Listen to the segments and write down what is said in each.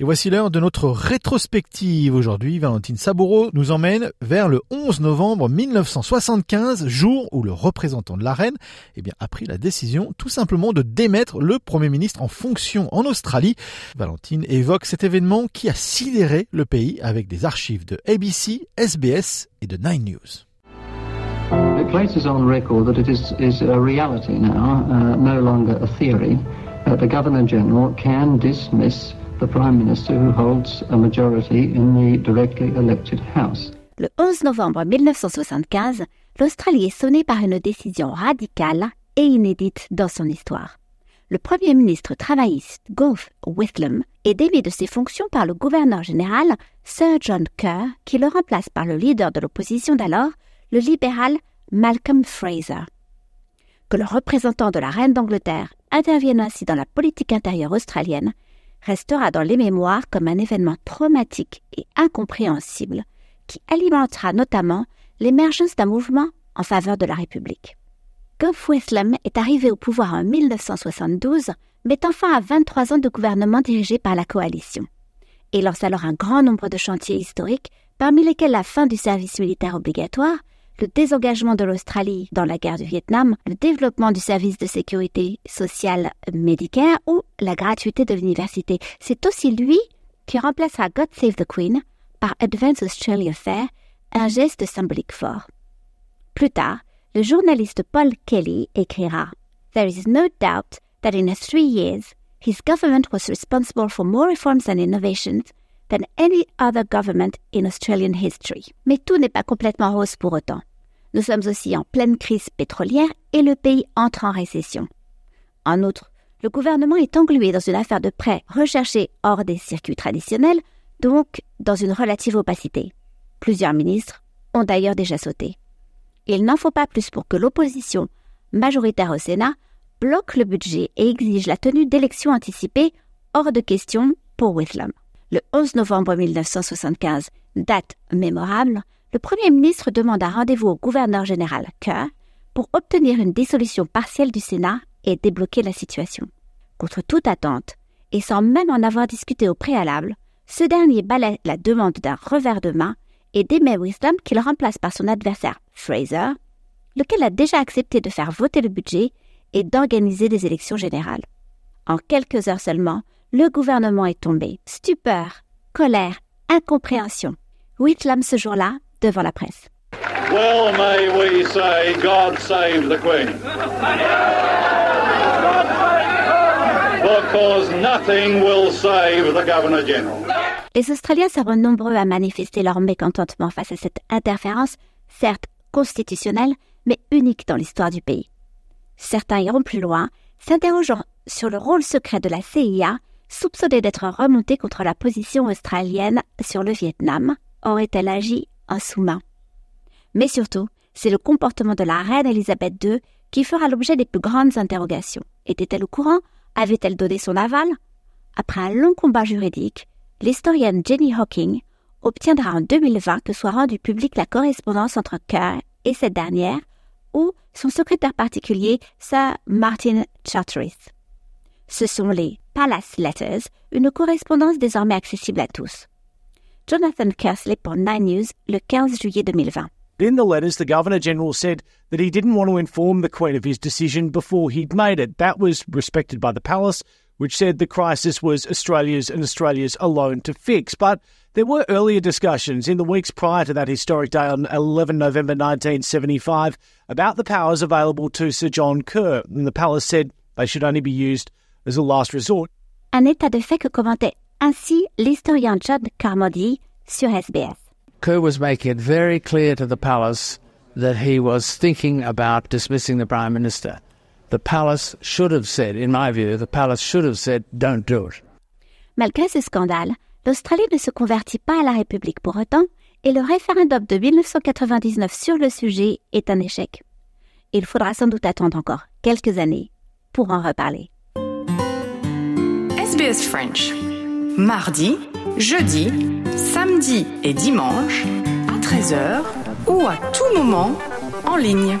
Et voici l'heure de notre rétrospective. Aujourd'hui, Valentine Saboureau nous emmène vers le 11 novembre 1975, jour où le représentant de la reine eh bien, a pris la décision tout simplement de démettre le Premier ministre en fonction en Australie. Valentine évoque cet événement qui a sidéré le pays avec des archives de ABC, SBS et de Nine News. It places on record that it is, a reality now, uh, no longer a theory. The Governor the Prime Minister who holds a majority in the directly elected House. Le 11 novembre 1975, l'Australie est sonnée par une décision radicale et inédite dans son histoire. Le Premier ministre travailliste Gough Whitlam est démis de ses fonctions par le gouverneur général Sir John Kerr, qui le remplace par le leader de l'opposition d'alors, le libéral Malcolm Fraser. Que le représentant de la reine d'Angleterre intervienne ainsi dans la politique intérieure australienne restera dans les mémoires comme un événement traumatique et incompréhensible qui alimentera notamment l'émergence d'un mouvement en faveur de la République. Gough Whitlam est arrivé au pouvoir en 1972, mettant fin à 23 ans de gouvernement dirigé par la coalition, et lance alors un grand nombre de chantiers historiques, parmi lesquels la fin du service militaire obligatoire, le désengagement de l'Australie dans la guerre du Vietnam, le développement du service de sécurité sociale médicaire ou la gratuité de l'université. C'est aussi lui qui remplacera God Save the Queen par Advance Australia Fair, un geste symbolique fort. Plus tard, le journaliste Paul Kelly écrira There is no doubt that in three years, his government was responsible for more reforms and innovations than any other government in Australian history. Mais tout n'est pas complètement rose pour autant. Nous sommes aussi en pleine crise pétrolière et le pays entre en récession. En outre, le gouvernement est englué dans une affaire de prêt recherchée hors des circuits traditionnels, donc dans une relative opacité. Plusieurs ministres ont d'ailleurs déjà sauté. Il n'en faut pas plus pour que l'opposition, majoritaire au Sénat, bloque le budget et exige la tenue d'élections anticipées hors de question pour Whitlam. Le 11 novembre 1975, date mémorable, le Premier ministre demande un rendez-vous au gouverneur général Kerr pour obtenir une dissolution partielle du Sénat et débloquer la situation. Contre toute attente, et sans même en avoir discuté au préalable, ce dernier balaie la demande d'un revers de main et démet Wisdom qu'il remplace par son adversaire Fraser, lequel a déjà accepté de faire voter le budget et d'organiser des élections générales. En quelques heures seulement, le gouvernement est tombé. Stupeur, colère, incompréhension. Whitlam ce jour-là devant la presse. Well, may we say, God save the Queen. Because nothing will save the Governor General. Les Australiens seront nombreux à manifester leur mécontentement face à cette interférence, certes constitutionnelle, mais unique dans l'histoire du pays. Certains iront plus loin, s'interrogeant sur le rôle secret de la CIA, soupçonnée d'être remontée contre la position australienne sur le Vietnam. Aurait-elle agi sous-main Mais surtout, c'est le comportement de la reine Elisabeth II qui fera l'objet des plus grandes interrogations. Était-elle au courant? Avait-elle donné son aval? Après un long combat juridique, l'historienne Jenny Hawking obtiendra en 2020 que soit rendue publique la correspondance entre Kerr et cette dernière, ou son secrétaire particulier, Sir Martin Charteris. Ce sont les Palace Letters, une correspondance désormais accessible à tous. Jonathan Kersley pour Nine News le 15 juillet 2020. In the letters, the Governor General said that he didn't want to inform the Queen of his decision before he'd made it. That was respected by the Palace, which said the crisis was Australia's and Australia's alone to fix. But there were earlier discussions in the weeks prior to that historic day on 11 November 1975 about the powers available to Sir John Kerr, and the Palace said they should only be used as a last resort. Un état de fait que commentait ainsi l'historien John Carmody sur SBS. Kerr was making it very clear to the palace that he was thinking about dismissing the Prime Minister. The palace should have said, in my view, the palace should have said, don't do it. Malgré ce scandale, l'Australie ne se convertit pas à la République pour autant et le référendum de 1999 sur le sujet est un échec. Il faudra sans doute attendre encore quelques années pour en reparler. SBS French. Mardi, jeudi, samedi et dimanche à 13h ou à tout moment en ligne.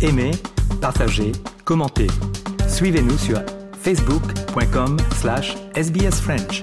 Aimez, partagez, commentez. Suivez-nous sur facebook.com slash sbsfrench.